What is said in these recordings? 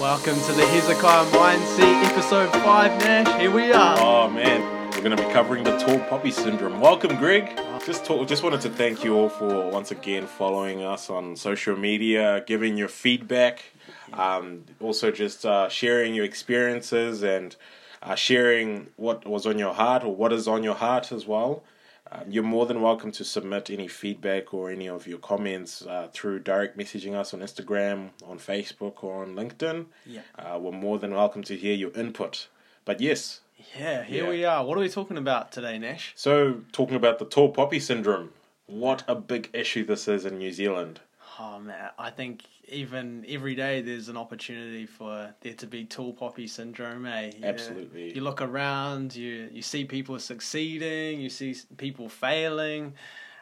Welcome to the Hezekiah Mindset, episode 5, Nash. Here we are. Oh man, we're going to be covering the tall poppy syndrome. Welcome, Greg. Just talk, just wanted to thank you all for once again following us on social media, giving your feedback, um, also just uh, sharing your experiences and uh, sharing what was on your heart or what is on your heart as well. Uh, you're more than welcome to submit any feedback or any of your comments uh, through direct messaging us on Instagram, on Facebook, or on LinkedIn. Yeah. Uh, we're more than welcome to hear your input. But yes, Yeah, here Yeah. we are. What are we talking about today, Nash? so talking about the tall poppy syndrome, what a big issue this is in New Zealand. Oh man, I think even every day there's an opportunity for there to be tall poppy syndrome. Eh? You- Absolutely. You look around, you you see people succeeding, you see people failing,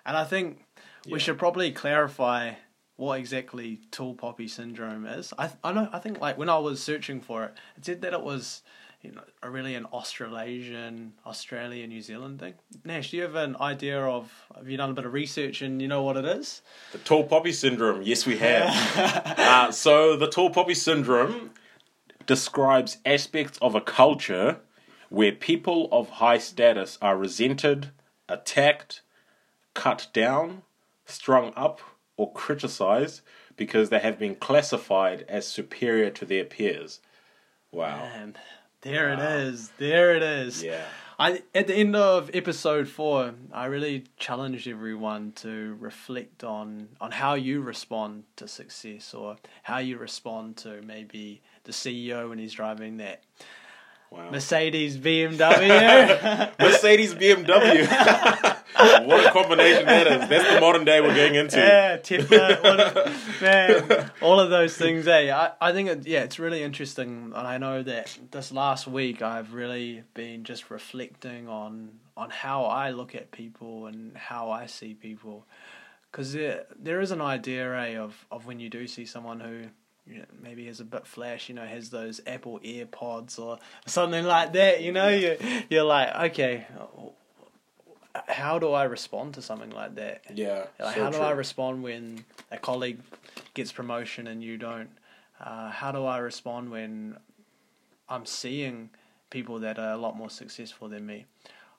and I think Yeah. we should probably clarify what exactly tall poppy syndrome is. I I know I think like when I was searching for it, it said that it was. You know, a really an Australasian, Australia, New Zealand thing. Nash, do you have an idea of? Have you done a bit of research and you know what it is? The tall poppy syndrome, yes, we have. uh, so, the tall poppy syndrome describes aspects of a culture where people of high status are resented, attacked, cut down, strung up, or criticized because they have been classified as superior to their peers. Wow. Man, there it is. There it is. Yeah. I at the end of episode four, I really challenged everyone to reflect on on how you respond to success or how you respond to maybe the CEO when he's driving that Wow. Mercedes BMW. Mercedes BMW. what a combination that is. That's the modern day we're getting into. yeah, Tesla, man, all of those things. Eh? I, I think it, yeah, it's really interesting, and I know that this last week I've really been just reflecting on on how I look at people and how I see people, because there there is an idea eh, of of when you do see someone who. You know, maybe is a bit flash, you know, has those Apple AirPods or something like that. You know, you you're like, okay, how do I respond to something like that? Yeah. Like, so how do true. I respond when a colleague gets promotion and you don't? Uh, how do I respond when I'm seeing people that are a lot more successful than me?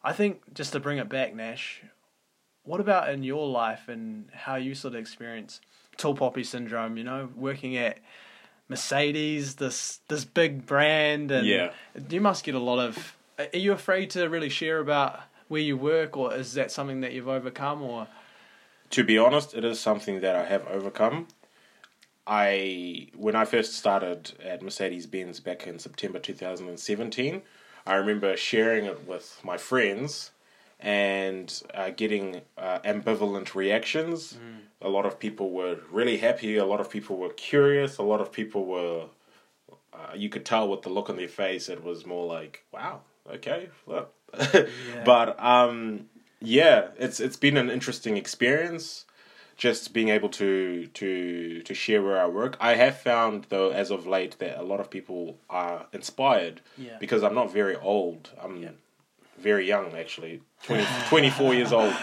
I think just to bring it back, Nash, what about in your life and how you sort of experience tall poppy syndrome? You know, working at Mercedes, this this big brand, and Yeah. you must get a lot of. Are you afraid to really share about where you work, or is that something that you've overcome, or? to be honest, it is something that I have overcome. I when I first started at Mercedes Benz back in September 2017, I remember sharing it with my friends and uh, getting uh, ambivalent reactions. A lot of people were really happy. A lot of people were curious. A lot of people were. Uh, you could tell with the look on their face, it was more like, "Wow, okay." Well. But um, yeah, it's it's been an interesting experience just being able to to to share where I work. I have found though as of late that a lot of people are inspired Yeah. because I'm not very old. I'm Yeah. Very young actually, 20, 24 years old.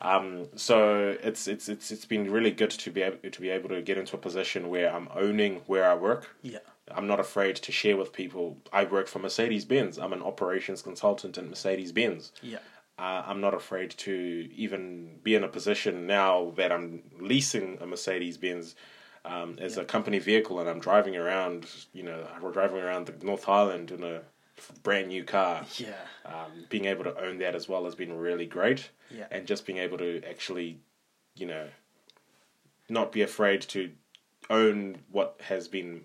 Um, so it's it's it's it's been really good to be able to be able to get into a position where I'm owning where I work. Yeah. I'm not afraid to share with people. I work for Mercedes Benz. I'm an operations consultant in Mercedes Benz Yeah. uh, I'm not afraid to even be in a position now that I'm leasing a Mercedes Benz um, as a company vehicle and I'm driving around, you know, we're driving around the North Island in a brand new car. Yeah. Um, being able to own that as well has been really great. Yeah. And just being able to actually, you know, not be afraid to own what has been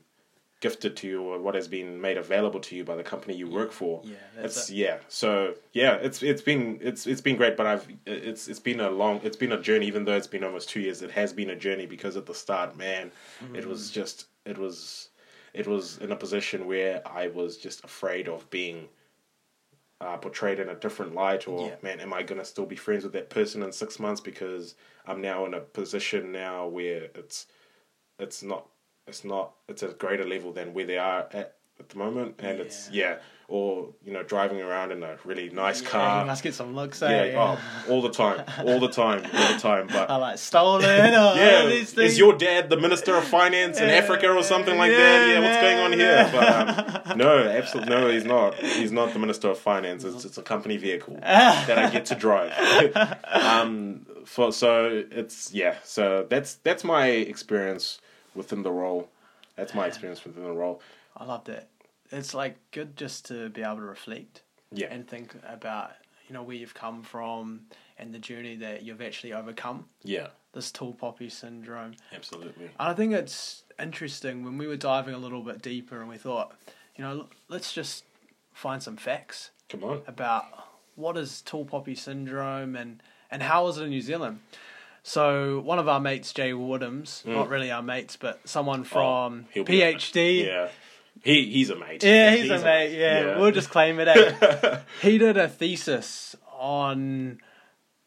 gifted to you or what has been made available to you by the company you work for. Yeah, it's it. yeah. So yeah, it's it's been it's it's been great, but I've it's it's been a long it's been a journey. Even though it's been almost two years, it has been a journey because at the start, man, it was Mm. just it was it was in a position where I was just afraid of being uh, portrayed in a different light, or Yeah. man, am I gonna still be friends with that person in six months because I'm now in a position now where it's it's not it's not it's a greater level than where they are at at the moment, and it's yeah, or you know driving around in a really nice car. you must get some looks. Yeah, eh? oh, all the time, all the time, all the time. But I like stolen. Yeah, is your dad the minister of finance in Africa or something like that? Yeah, what's going on here? But um, no, absolutely no, he's not. He's not the minister of finance. It's, it's a company vehicle that I get to drive. um, for so it's yeah. So that's that's my experience within the role. That's my experience within the role. I love that. It's like good just to be able to reflect Yeah, and think about you know where you've come from and the journey that you've actually overcome yeah, this tall poppy syndrome. absolutely. And I think it's interesting when we were diving a little bit deeper and we thought, you know, let's just find some facts Come on. about what is tall poppy syndrome and, and how is it in New Zealand. So one of our mates, Jay Woodhams, not mm. really our mates, but someone oh, from. Oh, he'll be PhD. Yeah, he he's a mate. Yeah, he's, a mate. Yeah. we'll just claim it. Eh? he did a thesis on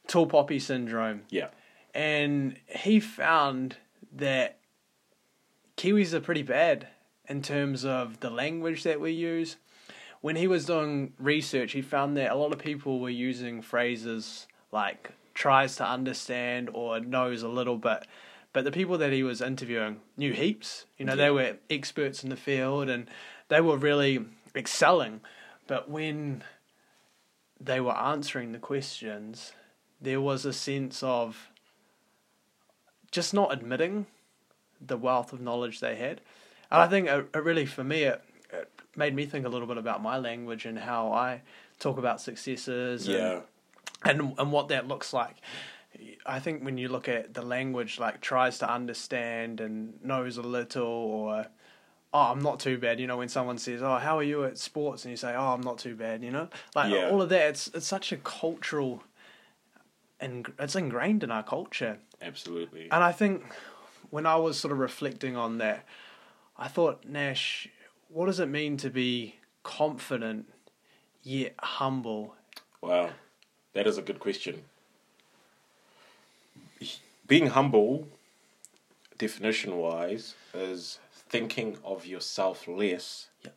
tall poppy syndrome, yeah, and he found that Kiwis are pretty bad in terms of the language that we use. When he was doing research, he found that a lot of people were using phrases like tries to understand or knows a little bit. But the people that he was interviewing knew heaps. You know, they were experts in the field and they were really excelling. But when they were answering the questions, there was a sense of just not admitting the wealth of knowledge they had. And I think it, it really, for me, it, it made me think a little bit about my language and how I talk about successes and, yeah, and, and what that looks like. I think when you look at the language, like tries to understand and knows a little, or oh, I'm not too bad. You know, when someone says, "Oh, how are you at sports?" and you say, "Oh, I'm not too bad," you know, like Yeah. all of that. It's it's such a cultural, and it's ingrained in our culture. absolutely. And I think when I was sort of reflecting on that, I thought, Nash, what does it mean to be confident yet humble? Wow, that is a good question. Being humble, definition wise, is thinking of yourself less. Yeah.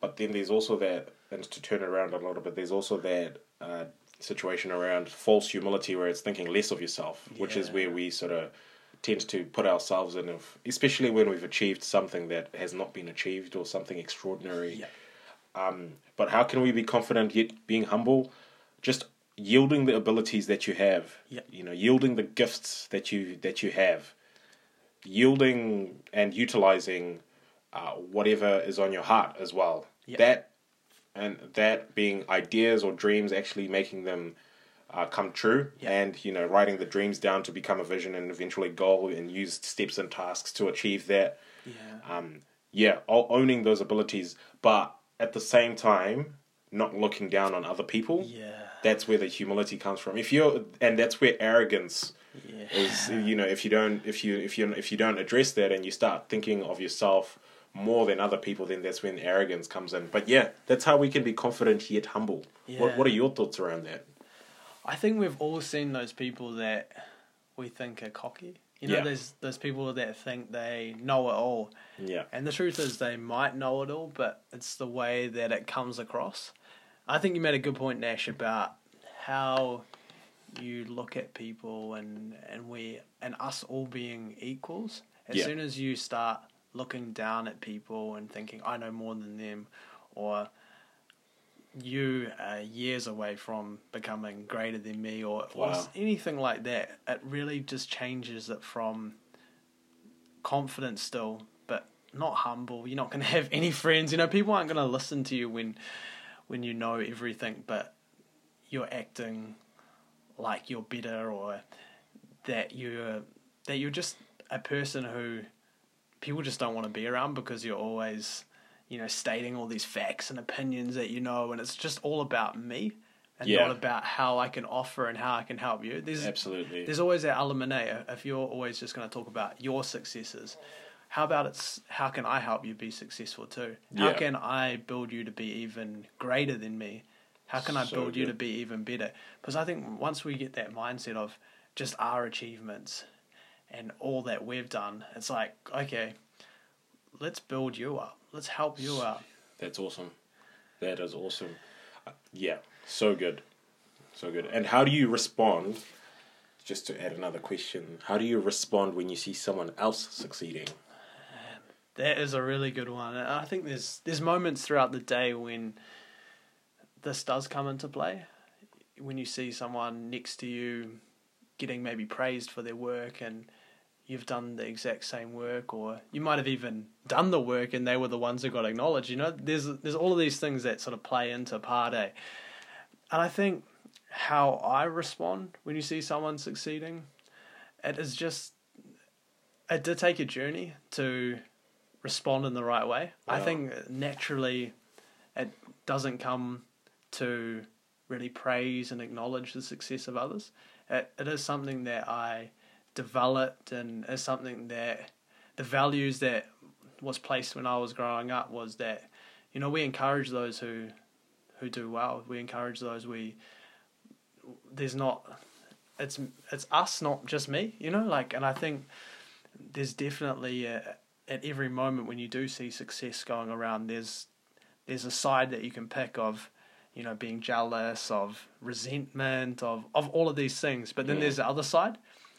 But then there's also that, and to turn it around a little bit, there's also that uh, situation around false humility where it's thinking less of yourself, which is where we sort of tend to put ourselves in, if, especially when we've achieved something that has not been achieved or something extraordinary. Yeah. Um, but how can we be confident yet being humble? Just yielding the abilities that you have. Yeah. You know, yielding the gifts that you that you have. Yielding and utilizing uh, whatever is on your heart as well. Yeah. That and that being ideas or dreams, actually making them uh, come true, Yeah. and you know, writing the dreams down to become a vision and eventually goal, and use steps and tasks to achieve that Yeah. um, yeah, owning those abilities, but at the same time, not looking down on other people. Yeah. That's where the humility comes from. If you're, and that's where arrogance Yeah. is. You know, if you don't, if you, if you, if you don't address that, and you start thinking of yourself more than other people, then that's when arrogance comes in. But yeah, that's how we can be confident yet humble. Yeah. What What are your thoughts around that? I think we've all seen those people that we think are cocky. You know, Yeah. there's there's people that think they know it all, Yeah, and the truth is they might know it all, but it's the way that it comes across. I think you made a good point, Nash, about how you look at people and and we and us all being equals. As Yeah. soon as you start looking down at people and thinking I know more than them, or you are years away from becoming greater than me or, or anything like that. It really just changes it from confidence still, but not humble. You're not going to have any friends. You know, people aren't going to listen to you when when you know everything, but you're acting like you're better or that you're that you're just a person who people just don't want to be around because you're always you know stating all these facts and opinions that you know and it's just all about me and Yeah. not about how I can offer and how I can help you. There's absolutely. there's always that element A. If you're always just going to talk about your successes, how about it's how can I help you be successful too? How Yeah. can I build you to be even greater than me? How can I So build you to be even better? Because I think once we get that mindset of just our achievements and all that we've done, it's like okay, let's build you up. Let's help you out. That's awesome. That is awesome. Uh, yeah, so good. So good. And how do you respond? Just to add another question, how do you respond when you see someone else succeeding? That is a really good one. I think there's there's moments throughout the day when this does come into play. When you see someone next to you getting maybe praised for their work and you've done the exact same work or you might have even done the work and they were the ones who got acknowledged you know there's there's all of these things that sort of play into part A and I think how I respond when you see someone succeeding it is just it did take a journey to respond in the right way. I think naturally it doesn't come to really praise and acknowledge the success of others. It, it is something that I developed and is something that the values that was placed when I was growing up was that you know we encourage those who who do well. We encourage those we there's not it's it's us not just me you know like and I think there's definitely a, at every moment when you do see success going around there's there's a side that you can pick of you know being jealous of resentment of of all of these things but then Yeah. there's the other side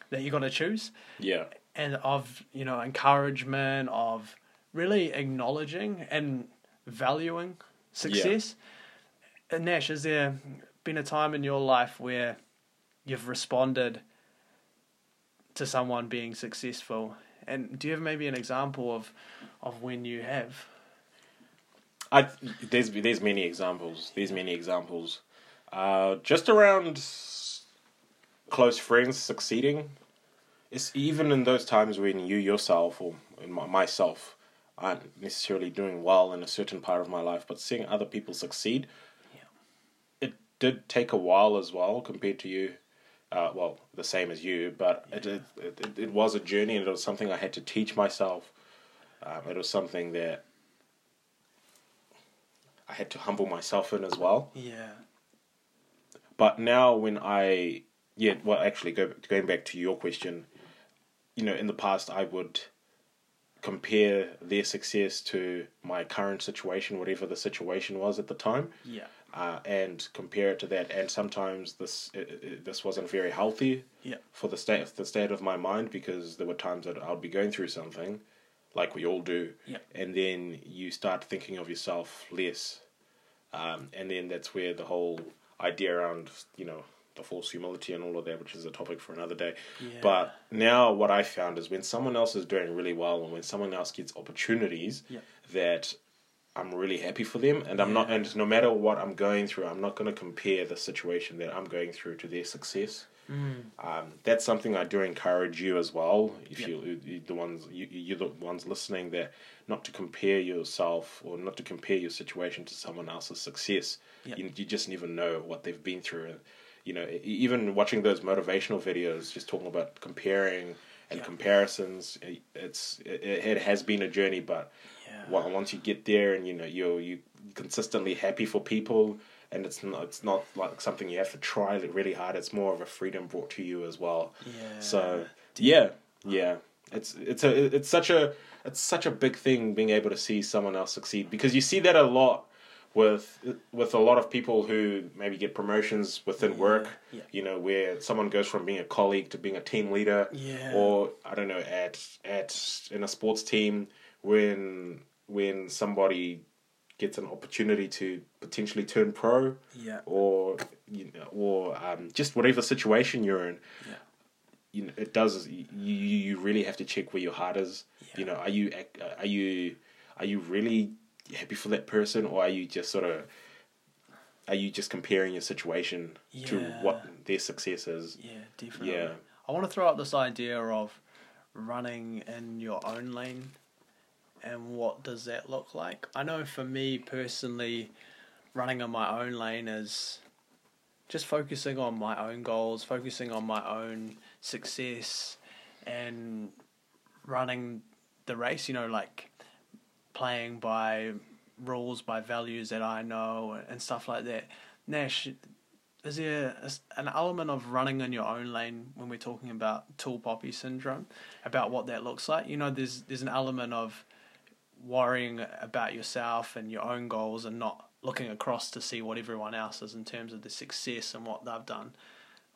that you got to choose Yeah. and of you know encouragement of really acknowledging and valuing success and nash has there been a time in your life where you've responded to someone being successful and do you have maybe an example of of when you have I there's there's many examples. There's many examples. Uh, just around close friends succeeding. It's even in those times when you yourself or myself aren't necessarily doing well in a certain part of my life, but seeing other people succeed, it did take a while as well compared to you. Uh, well, the same as you, but it, it, it it was a journey and it was something I had to teach myself. Um, it was something that I had to humble myself in as well. yeah But now when I yeah, well actually go going back to your question, you know, in the past I would compare their success to my current situation, whatever the situation was at the time, yeah uh, and compare it to that. And sometimes this it, it, this wasn't very healthy yeah for the state the state of my mind because there were times that I'd be going through something, like we all do, Yeah. and then you start thinking of yourself less, um, and then that's where the whole idea around you know the false humility and all of that, which is a topic for another day. Yeah. But now what I found is when someone else is doing really well and when someone else gets opportunities Yeah. that I'm really happy for them and I'm not and no matter what I'm going through, I'm not going to compare the situation that I'm going through to their success. Mm. Um, that's something I do encourage you as well. If Yeah. you, you the ones you you're the ones listening, that not to compare yourself or not to compare your situation to someone else's success. Yeah. You you just never know what they've been through. You know, even watching those motivational videos, just talking about comparing and Yeah. comparisons. It's it, it has been a journey, but yeah once you get there and you know you're you consistently happy for people and it's not it's not like something you have to try really hard it's more of a freedom brought to you as well yeah so yeah yeah it's it's a it's such a it's such a big thing being able to see someone else succeed because you see that a lot with with a lot of people who maybe get promotions within work yeah. you know where someone goes from being a colleague to being a team leader Yeah. or I don't know at at in a sports team when when somebody gets an opportunity to potentially turn pro yeah or you know, or um, just whatever situation you're in Yeah. you know it does you you really have to check where your heart is Yeah. you know are you are you are you really happy for that person or are you just sort of are you just comparing your situation to what their success is Yeah, definitely. Yeah. I want to throw out this idea of running in your own lane and what does that look like? I know for me personally, running in my own lane is just focusing on my own goals, focusing on my own success, and running the race, you know, like playing by rules, by values that I know, and stuff like that. Nash, is there an element of running in your own lane when we're talking about tall poppy syndrome about what that looks like you know there's there's an element of worrying about yourself and your own goals and not looking across to see what everyone else is in terms of the success and what they've done.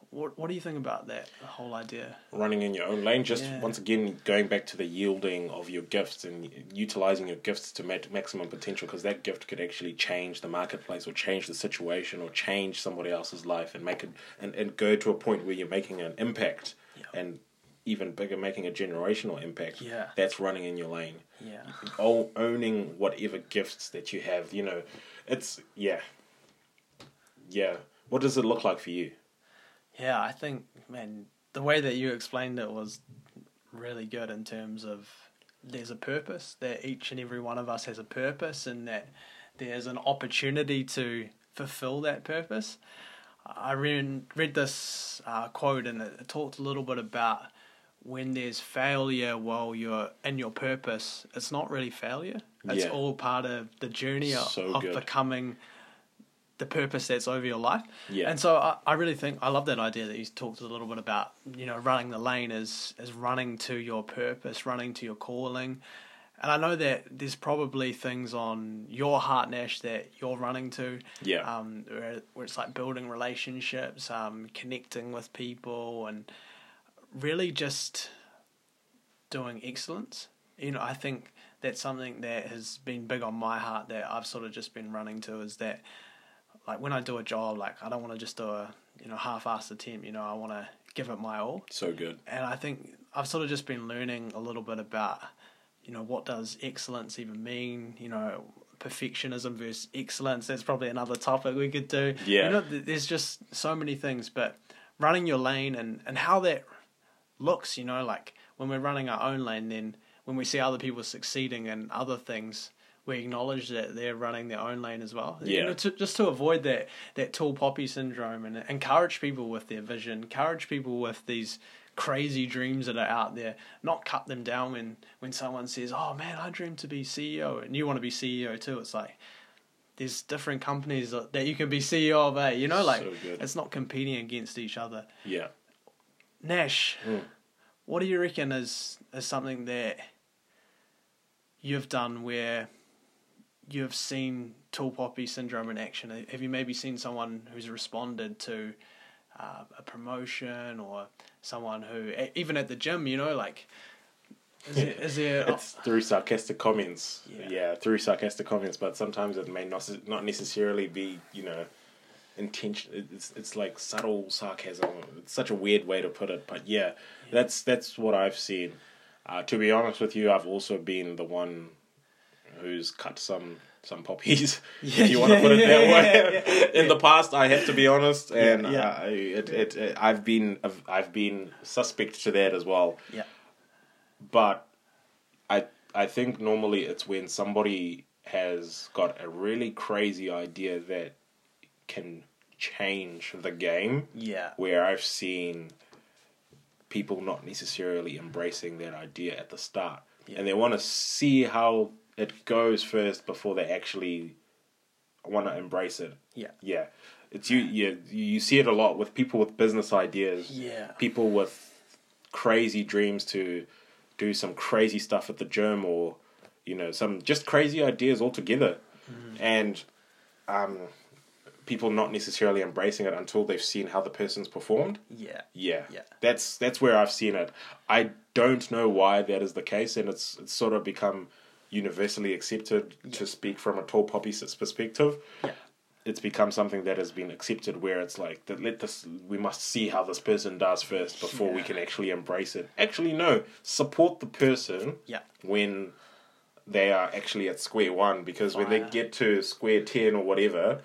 What What do you think about that whole idea? Running in your own lane, just Yeah. once again going back to the yielding of your gifts and utilizing your gifts to ma- maximum potential, because that gift could actually change the marketplace or change the situation or change somebody else's life and make it and, and go to a point where you're making an impact Yeah. and even bigger, making a generational impact. Yeah. that's running in your lane. Yeah. o- owning whatever gifts that you have. You know, it's yeah, yeah. What does it look like for you? Yeah, I think, man, the way that you explained it was really good in terms of there's a purpose, that each and every one of us has a purpose, and that there's an opportunity to fulfill that purpose. I read, read this uh, quote, and it, it talked a little bit about when there's failure while you're in your purpose, it's not really failure. It's Yeah. all part of the journey of, So of good. becoming the purpose that's over your life. Yeah. And so I, I really think I love that idea that you talked a little bit about, you know, running the lane is is running to your purpose, running to your calling. And I know that there's probably things on your heart, Nash, that you're running to. Yeah. Um, where, where it's like building relationships, um, connecting with people, and really just doing excellence. You know, I think that's something that has been big on my heart that I've sort of just been running to is that like when I do a job, like I don't want to just do a you know half-assed attempt. You know, I want to give it my all. So good. And I think I've sort of just been learning a little bit about you know what does excellence even mean. You know, perfectionism versus excellence. That's probably another topic we could do. Yeah. You know, there's just so many things, but running your lane and and how that looks. You know, like when we're running our own lane, then when we see other people succeeding in other things, we acknowledge that they're running their own lane as well. You Yeah. know, to, just to avoid that that tall poppy syndrome and encourage people with their vision, encourage people with these crazy dreams that are out there, not cut them down when when someone says, "Oh man, I dream to be CEO," and you want to be CEO too. It's like there's different companies that that you can be CEO of, eh? You know, like So it's not competing against each other. Yeah. Nash, Mm. what do you reckon is is something that you've done where you've seen tall poppy syndrome in action? Have you maybe seen someone who's responded to uh, a promotion or someone who, even at the gym, you know, like, is there, is there It's through sarcastic comments. Yeah. Yeah. through sarcastic comments, but sometimes it may not not necessarily be, you know, intention. It's it's like subtle sarcasm. It's such a weird way to put it, but yeah, that's that's what I've seen. Uh, to be honest with you, I've also been the one who's cut some some poppies, Yeah, if you want to yeah, put it that yeah, way. yeah, yeah, In the past, I have to be honest, and yeah. Uh, it, it, it, I've been I've, I've been suspect to that as well yeah, but I I think normally it's when somebody has got a really crazy idea that can change the game. Yeah, where I've seen people not necessarily embracing that idea at the start. Yeah. and they want to see how it goes first before they actually want to embrace it. Yeah, yeah. It's you you you see it a lot with people with business ideas. Yeah, people with crazy dreams to do some crazy stuff at the gym or you know some just crazy ideas altogether. And um, people not necessarily embracing it until they've seen how the person's performed. Yeah, yeah. Yeah. that's that's where i've seen it. I don't know why that is the case and it's it's sort of become universally accepted to speak from a tall poppy perspective. Yeah, it's become something that has been accepted where it's like that let this we must see how this person does first before we can actually embrace it. Actually no. Support the person yeah, when they are actually at square one because when they get to square 10 or whatever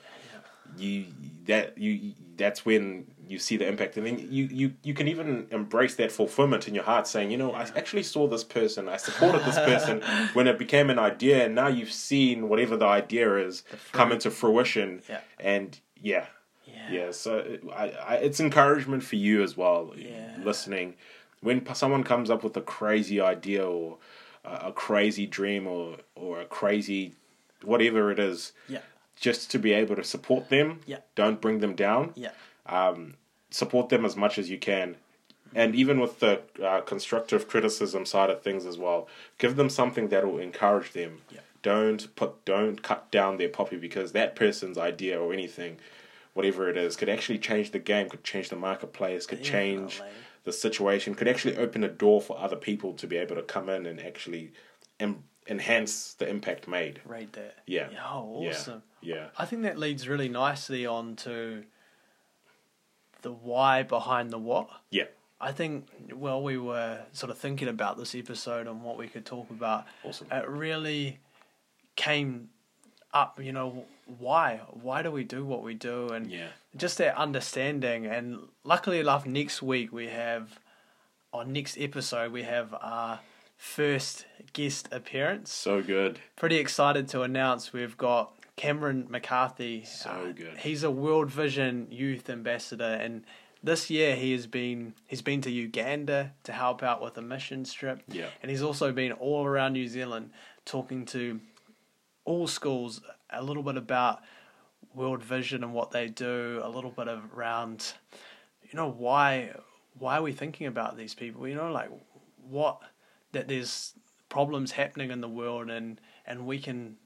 you that you that's when you see the impact. And then you you you can even embrace that fulfillment in your heart saying you know i actually saw this person. I supported this person when it became an idea and now you've seen whatever the idea is come into fruition. Yeah. and yeah. Yeah, yeah so it- I, I, it's encouragement for you as well Yeah. listening. When someone comes up with a crazy idea or a, a crazy dream or or a crazy whatever it is yeah, just to be able to support them Yeah. don't bring them down yeah, um, support them as much as you can and even with the uh, constructive criticism side of things as well, give them something that will encourage them. Yeah. Don't put, don't cut down their poppy because that person's idea or anything, whatever it is, could actually change the game, could change the marketplace, could change Definitely. the situation, could actually open a door for other people to be able to come in and actually em- enhance the impact made. Read that. Yeah. Yeah, oh, Yeah. awesome. Yeah. I think that leads really nicely on to the why behind the what. Yeah. I think while we were sort of thinking about this episode and what we could talk about, Awesome. it really came up, you know, why? Why do we do what we do? And Yeah. just that understanding. And luckily enough, next week we have, on next episode, we have our first guest appearance. So good. Pretty excited to announce we've got Cameron McCarthy. So Uh, good. He's a World Vision Youth Ambassador, and this year he has been he's been to Uganda to help out with a mission trip. Yeah. and he's also been all around New Zealand talking to all schools a little bit about World Vision and what they do, a little bit of around, you know, why why are we thinking about these people? You know, like what that there's problems happening in the world and and we can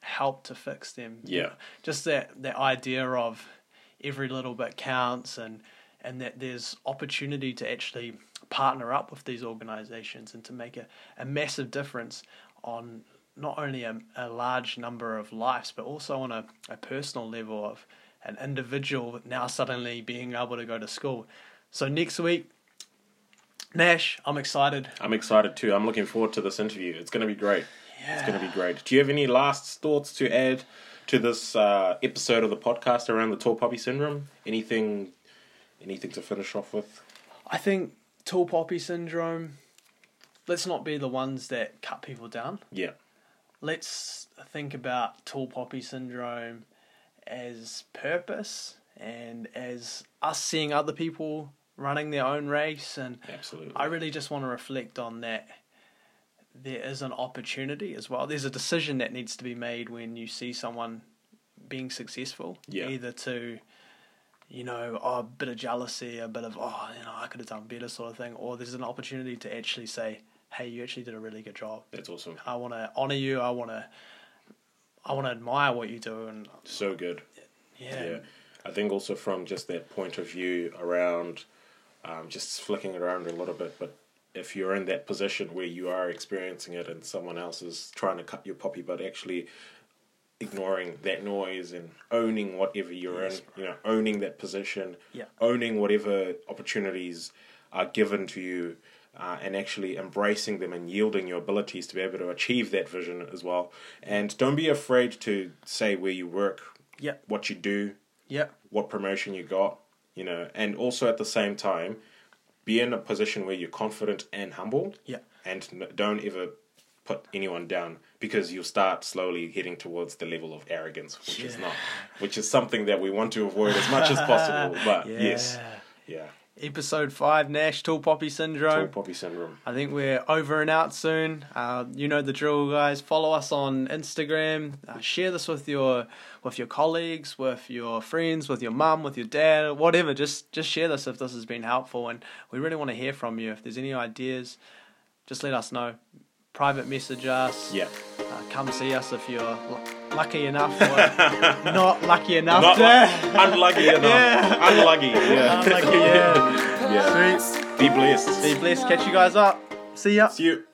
help to fix them. Yeah. just that that idea of every little bit counts and and that there's opportunity to actually partner up with these organizations and to make a, a massive difference on not only a, a large number of lives but also on a, a personal level of an individual now suddenly being able to go to school. So next week, Nash, I'm excited. I'm excited too. I'm looking forward to this interview. It's going to be great. Yeah. It's going to be great. Do you have any last thoughts to add to this uh, episode of the podcast around the tall poppy syndrome? Anything, anything to finish off with? I think tall poppy syndrome. Let's not be the ones that cut people down. Yeah, Let's think about tall poppy syndrome as purpose and as us seeing other people running their own race. And absolutely. I really just want to reflect on that. There is an opportunity as well. There's a decision that needs to be made when you see someone being successful. Yeah. Either to, you know, oh, a bit of jealousy, a bit of, oh, you know, I could have done better sort of thing. Or there's an opportunity to actually say, hey, you actually did a really good job. That's awesome. I want to honor you. I want to, I want to admire what you do. And So good. yeah, Yeah. I think also from just that point of view around um, just flicking it around a little bit, but if you're in that position where you are experiencing it and someone else is trying to cut your poppy, but actually ignoring that noise and owning whatever you're Yes. in, you know, owning that position, Yeah. owning whatever opportunities are given to you. Uh, and actually embracing them and yielding your abilities to be able to achieve that vision as well. And don't be afraid to say where you work, yeah, what you do, yeah, what promotion you got, you know, and also at the same time, be in a position where you're confident and humble, yeah. and don't ever put anyone down because you'll start slowly heading towards the level of arrogance, which is not, which is something that we want to avoid as much as possible. But Yeah. yes, yeah, Episode five, Nash Tall Poppy Syndrome. tall poppy syndrome. I think we're over and out soon. Uh, you know the drill, guys. Follow us on Instagram. Uh, share this with your with your colleagues, with your friends, with your mum, with your dad, whatever. Just just share this if this has been helpful, and we really want to hear from you. If there's any ideas, just let us know. Private message us. Yeah, Uh, come see us if you're l- lucky enough or not lucky enough. not to. lu- unlucky enough, Yeah. unlucky. Yeah, Unlucky, yeah. yeah. Sweet. Be blessed. Be blessed. Catch you guys up. See ya. See you.